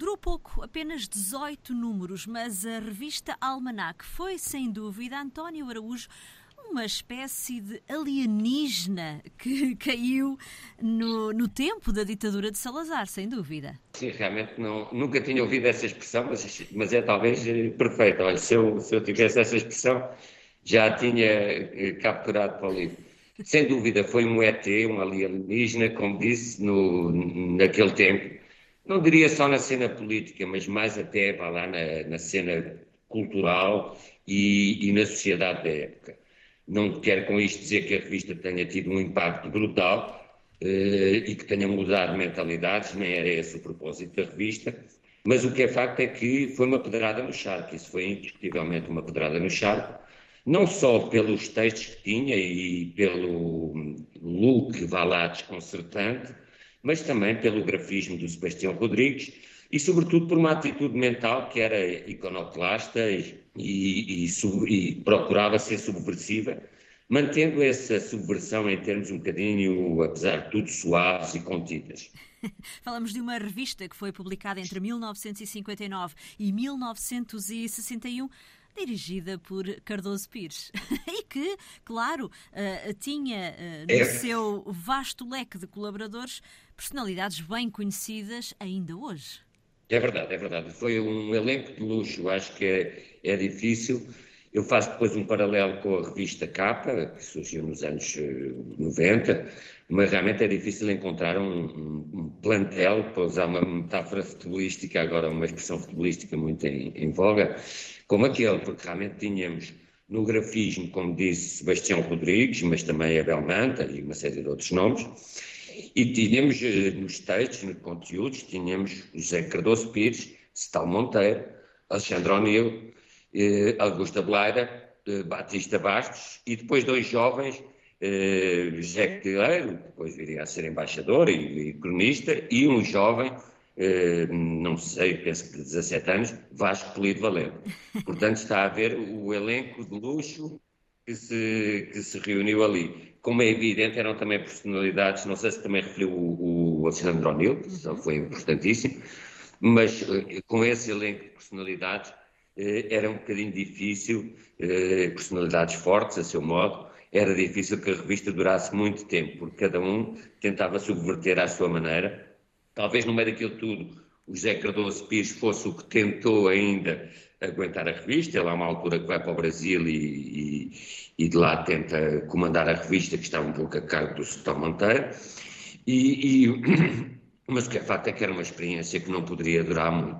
Durou pouco, apenas 18 números, mas a revista Almanac foi, sem dúvida, António Araújo uma espécie de alienígena que caiu no, no tempo da ditadura de Salazar, sem dúvida. Sim, realmente não, nunca tinha ouvido essa expressão, mas, mas é talvez perfeita. Olha, se eu, se eu tivesse essa expressão, já tinha eh, capturado para o livro. Sem dúvida, foi um ET, um alienígena, como disse, no, naquele tempo. Não diria só na cena política, mas mais até lá na, na cena cultural e, e na sociedade da época. Não quero com isto dizer que a revista tenha tido um impacto brutal eh, e que tenha mudado mentalidades, nem era esse o propósito da revista, mas o que é facto é que foi uma pedrada no charco, isso foi indiscutivelmente uma pedrada no charco, não só pelos textos que tinha e pelo look, vá lá, desconcertante, mas também pelo grafismo do Sebastião Rodrigues e, sobretudo, por uma atitude mental que era iconoclasta e, e, e, e procurava ser subversiva, mantendo essa subversão em termos um bocadinho, apesar de tudo, suaves e contidas. Falamos de uma revista que foi publicada entre 1959 e 1961 dirigida por Cardoso Pires que, claro, uh, tinha uh, no é. seu vasto leque de colaboradores personalidades bem conhecidas ainda hoje. É verdade, é verdade. Foi um elenco de luxo, acho que é, é difícil. Eu faço depois um paralelo com a revista Capa, que surgiu nos anos 90, eh, mas realmente é difícil encontrar um, um, plantel, para usar uma metáfora futebolística, agora uma expressão futebolística muito em, em voga, como aquele, porque realmente tínhamos no grafismo, como disse Sebastião Rodrigues, mas também Abel Manta e uma série de outros nomes, e tínhamos eh, nos textos, nos conteúdos, tínhamos José Cardoso Pires, Cital Monteiro, Alexandre O'Neill, eh, Augusta Bleira, eh, Batista Bastos e depois dois jovens, eh, José Quileiro, depois viria a ser embaixador e, e cronista, e um jovem, eh, não sei, penso que de 17 anos, Vasco Polido Valente. Portanto, está a ver o elenco de luxo que se, que se reuniu ali como é evidente, eram também personalidades, não sei se também referiu o, o Alexandre O'Neill, que foi importantíssimo, mas eh, com esse elenco de personalidades eh, era um bocadinho difícil, personalidades fortes a seu modo, era difícil que a revista durasse muito tempo, porque cada um tentava subverter à sua maneira. Talvez no meio daquilo tudo o José Cardoso Pires fosse o que tentou ainda aguentar a revista. Ele há uma altura que vai para o Brasil e, e, e de lá tenta comandar a revista, que está um pouco a cargo do Sotão Monteiro. E, e, mas o que é facto é que era uma experiência que não poderia durar muito.